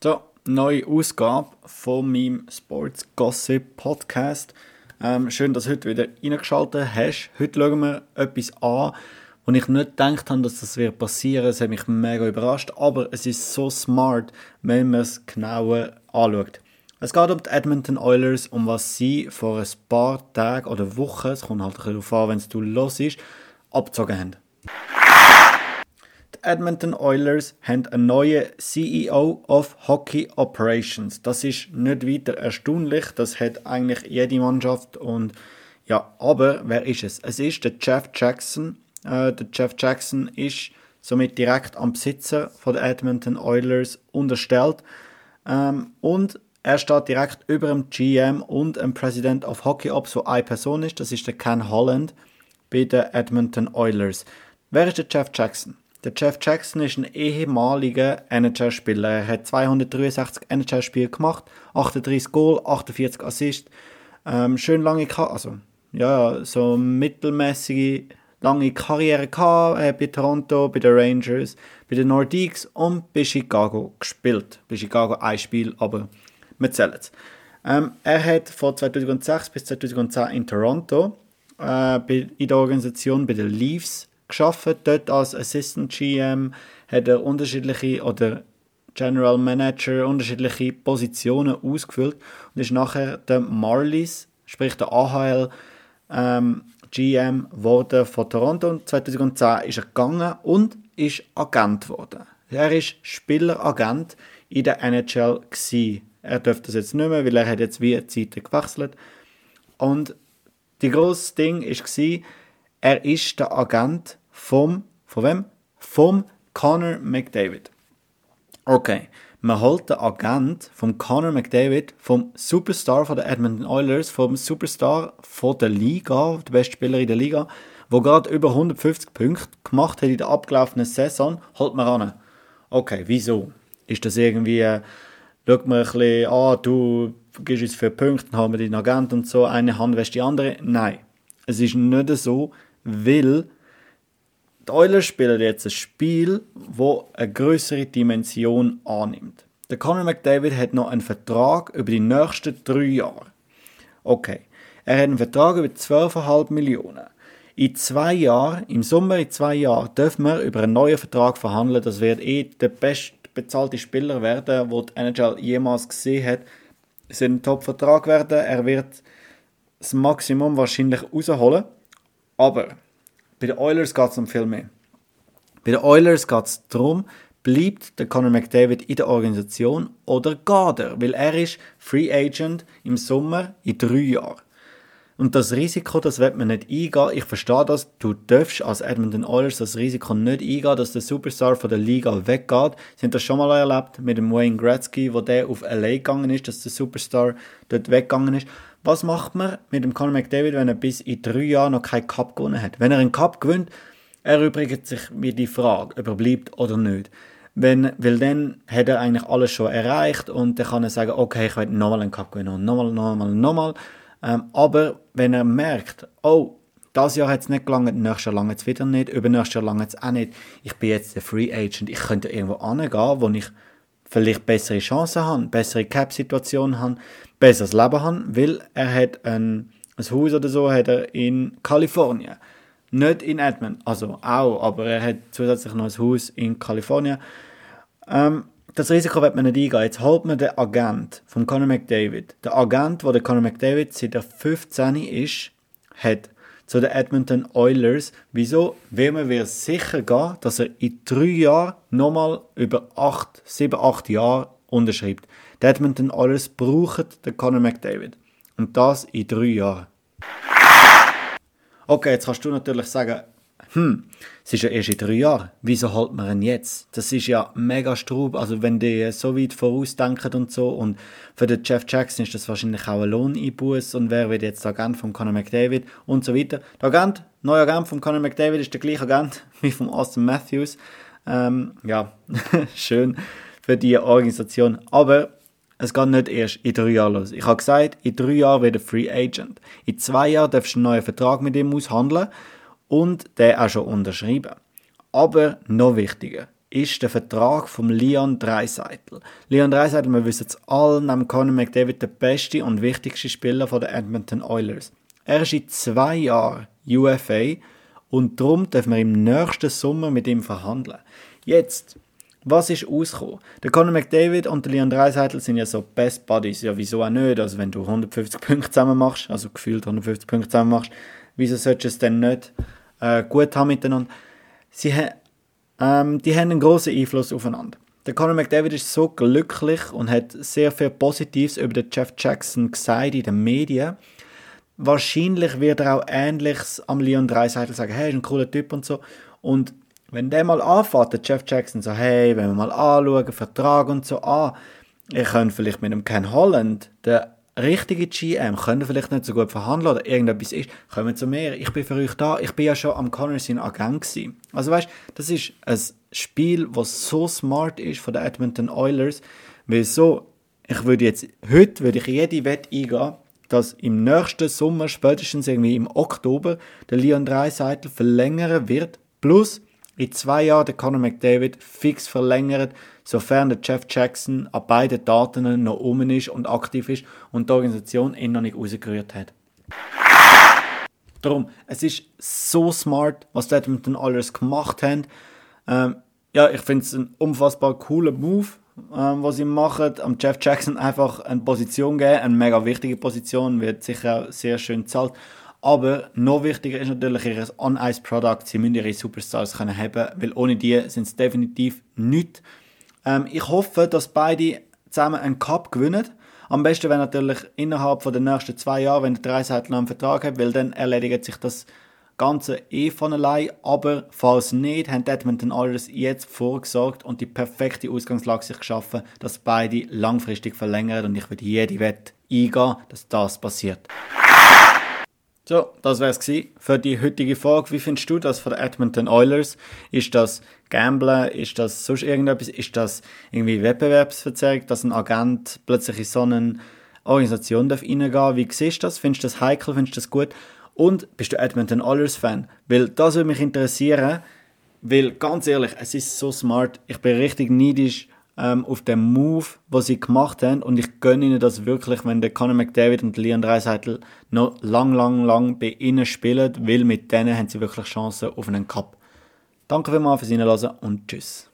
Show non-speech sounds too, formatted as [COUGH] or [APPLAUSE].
So, neue Ausgabe von meinem Sports Gossip Podcast. Ähm, schön, dass du heute wieder reingeschaltet hast. Heute schauen wir etwas an, wo ich nicht gedacht habe, dass das wird passieren. Es hat mich mega überrascht, aber es ist so smart, wenn man es genauer anschaut. Es geht um die Edmonton Oilers, um was sie vor ein paar Tagen oder Wochen, es kommt halt ein bisschen darauf an, wenn es du los ist, abgezogen haben. Edmonton Oilers haben einen neuen CEO of Hockey Operations. Das ist nicht weiter erstaunlich. Das hat eigentlich jede Mannschaft. Und ja, aber wer ist es? Es ist der Jeff Jackson. Äh, der Jeff Jackson ist somit direkt am Besitzer von der Edmonton Oilers unterstellt. Ähm, und er steht direkt über dem GM und dem President of Hockey Ops, wo eine Person ist. Das ist der Ken Holland bei den Edmonton Oilers. Wer ist der Jeff Jackson? Der Jeff Jackson ist ein ehemaliger NHL-Spieler. Er hat 263 NHL-Spiele gemacht, 38 Goal, 48 Assists. Ähm, schön lange Karriere, also ja, so mittelmäßige lange Karriere gehabt, äh, bei Toronto, bei den Rangers, bei den Nordiques und bei Chicago gespielt. Bei Chicago ein Spiel, aber wir zählen es. Ähm, er hat von 2006 bis 2010 in Toronto äh, in der Organisation bei den Leafs geschafft. Dort als Assistant GM hat er unterschiedliche oder General Manager unterschiedliche Positionen ausgefüllt und ist nachher der Marlies, sprich der AHL ähm, GM wurde von Toronto und 2010 ist er gegangen und ist Agent geworden. Er ist Spieleragent in der NHL gewesen. Er dürfte das jetzt nicht mehr, weil er hat jetzt wie Zeit gewechselt. Und die grosse Ding war, er ist der Agent vom, von wem? Vom Connor McDavid. Okay, man holt den Agent vom Connor McDavid, vom Superstar von der Edmonton Oilers, vom Superstar von der Liga, der beste Spieler in der Liga, wo gerade über 150 Punkte gemacht hat in der abgelaufenen Saison, holt man ran. Okay, wieso? Ist das irgendwie, äh, schaut man ein bisschen, ah, du gibst uns für Punkte, dann haben wir den Agent und so, eine Hand wäscht die andere? Nein, es ist nicht so, weil die Oilers spielen jetzt ein Spiel, wo eine größere Dimension annimmt. Der Conor McDavid hat noch einen Vertrag über die nächsten drei Jahre. Okay, er hat einen Vertrag über 12,5 Millionen. In zwei Jahren, im Sommer in zwei Jahren, dürfen wir über einen neuen Vertrag verhandeln. Das wird eh der bestbezahlte Spieler werden, den die NHL jemals gesehen hat. Es wird ein Top-Vertrag werden. Er wird das Maximum wahrscheinlich rausholen. Aber bei den Oilers geht es um viel mehr. Bei den Oilers geht es darum, bleibt der Conor McDavid in der Organisation oder geht er? Weil er ist Free Agent im Sommer in drei Jahren. Und das Risiko, das wird man nicht eingehen. Ich verstehe das. Du darfst als Edmonton Oilers das Risiko nicht eingehen, dass der Superstar von der Liga weggeht. Sie haben das schon mal erlebt mit dem Wayne Gretzky, wo der auf LA gegangen ist, dass der Superstar dort weggegangen ist. Was macht man mit dem Conor McDavid, wenn er bis in drei Jahren noch keinen Cup gewonnen hat? Wenn er einen Cup gewinnt, erübrigt sich mir die Frage, ob er bleibt oder nicht. Wenn, weil dann hat er eigentlich alles schon erreicht und dann kann er sagen, okay, ich werde nochmal einen Cup gewinnen und nochmal, nochmal, nochmal. Ähm, aber wenn er merkt, oh, das Jahr hat es nicht gelangt, nächstes Jahr lange es wieder nicht, übernächstes Jahr lange es auch nicht, ich bin jetzt der Free Agent, ich könnte irgendwo angehen, wo ich vielleicht bessere Chancen habe, bessere Cap-Situation habe, besseres Leben habe, weil er hat ein, ein Haus oder so hat er in Kalifornien. Nicht in Edmond, also auch, aber er hat zusätzlich noch ein Haus in Kalifornien. Ähm, das Risiko wird man nicht eingehen. Jetzt holt man den Agent von Conor McDavid. Der Agent, wo der Conor McDavid seit er 15 ist, hat zu den Edmonton Oilers. Wieso? Weil man wird sicher gehen, dass er in drei Jahren nochmal über acht, sieben, acht Jahre unterschreibt. Die Edmonton Oilers brauchen den Conor McDavid. Und das in drei Jahren. Okay, jetzt kannst du natürlich sagen, hm, es ist ja erst in drei Jahren, wieso holt man ihn jetzt? Das ist ja mega Strub, also wenn die so weit vorausdenken und so und für den Jeff Jackson ist das wahrscheinlich auch ein Lohneinbuß und wer wird jetzt der Agent von Conor McDavid und so weiter. Der Agent, neuer Agent von Conor McDavid ist der gleiche Agent [LAUGHS] wie von Austin Matthews. Ähm, ja, [LAUGHS] schön für die Organisation, aber es geht nicht erst in drei Jahren los. Ich habe gesagt, in drei Jahren wird er Free Agent. In zwei Jahren darfst du einen neuen Vertrag mit ihm aushandeln und den auch schon unterschreiben. Aber noch wichtiger, ist der Vertrag von Leon Dreiseitel. Leon Dreiseitel, wir wissen es alle, neben Conor McDavid der beste und wichtigste Spieler der Edmonton Oilers. Er ist in zwei Jahren UFA und darum dürfen wir im nächsten Sommer mit ihm verhandeln. Jetzt, was ist ausgekommen? Der Conor McDavid und der Leon Dreiseitel sind ja so Best Buddies. Ja, wieso auch nicht? Also wenn du 150 Punkte zusammen machst, also gefühlt 150 Punkte zusammen machst, wieso solltest du es denn nicht äh, gut haben miteinander? Sie, ähm, die haben einen großen Einfluss aufeinander. Der Conor McDavid ist so glücklich und hat sehr viel Positives über den Jeff Jackson gesagt in den Medien. Wahrscheinlich wird er auch Ähnliches am Leon Dreiseitel sagen, hey, ist ein cooler Typ und so. Und wenn der mal anfängt, der Jeff Jackson so, hey, wenn wir mal anschauen, Vertrag und so, ah, ich könnte vielleicht mit dem Ken Holland, der richtige GM, können vielleicht nicht so gut verhandeln oder irgendetwas ist, kommen zu mir, ich bin für euch da, ich bin ja schon am Connor sein Agent gewesen. Also weißt, das ist ein Spiel, was so smart ist von den Edmonton Oilers, weil so, ich würde jetzt, heute würde ich jede Wette eingehen, dass im nächsten Sommer, spätestens irgendwie im Oktober, der Leon Dreiseitel verlängern wird, plus in zwei Jahren der Conor McDavid fix verlängert, sofern der Jeff Jackson an beiden Daten noch um ist und aktiv ist und die Organisation ihn noch nicht rausgerührt hat. Darum, es ist so smart, was die Edmonton Oilers gemacht haben. Ähm, ja, ich finde es ein unfassbar cooler Move, ähm, was sie machen. Am Jeff Jackson einfach eine Position geben, eine mega wichtige Position, wird sicher sehr schön zahlt. Aber noch wichtiger ist natürlich ihr On-Ice-Product. Sie müssen ihre Superstars können haben, weil ohne die sind es definitiv nichts. Ähm, ich hoffe, dass beide zusammen einen Cup gewinnen. Am besten wäre natürlich innerhalb den nächsten zwei Jahren, wenn der Dreiseitel einen Vertrag hat, weil dann erledigt sich das Ganze eh von allein. Aber falls nicht, haben Edmonton Oilers jetzt vorgesorgt und die perfekte Ausgangslage sich geschaffen, dass beide langfristig verlängern. Und ich würde jede Wette eingehen, dass das passiert. So, das wäre es für die heutige Folge. Wie findest du das von den Edmonton Oilers? Ist das Gamblen? Ist das sonst irgendetwas? Ist das irgendwie Wettbewerbsverzerrung, dass ein Agent plötzlich in so eine Organisation darf reingehen Wie siehst du das? Findest du das heikel? Findest du das gut? Und bist du Edmonton Oilers Fan? Weil das würde mich interessieren, weil ganz ehrlich, es ist so smart. Ich bin richtig neidisch ähm, auf den Move, was sie gemacht haben. Und ich gönne ihnen das wirklich, wenn der Conor McDavid und Leon Dreiseitel noch lang, lang, lang bei ihnen spielen, weil mit denen haben sie wirklich Chancen auf einen Cup. Danke vielmals fürs Hinhören und tschüss.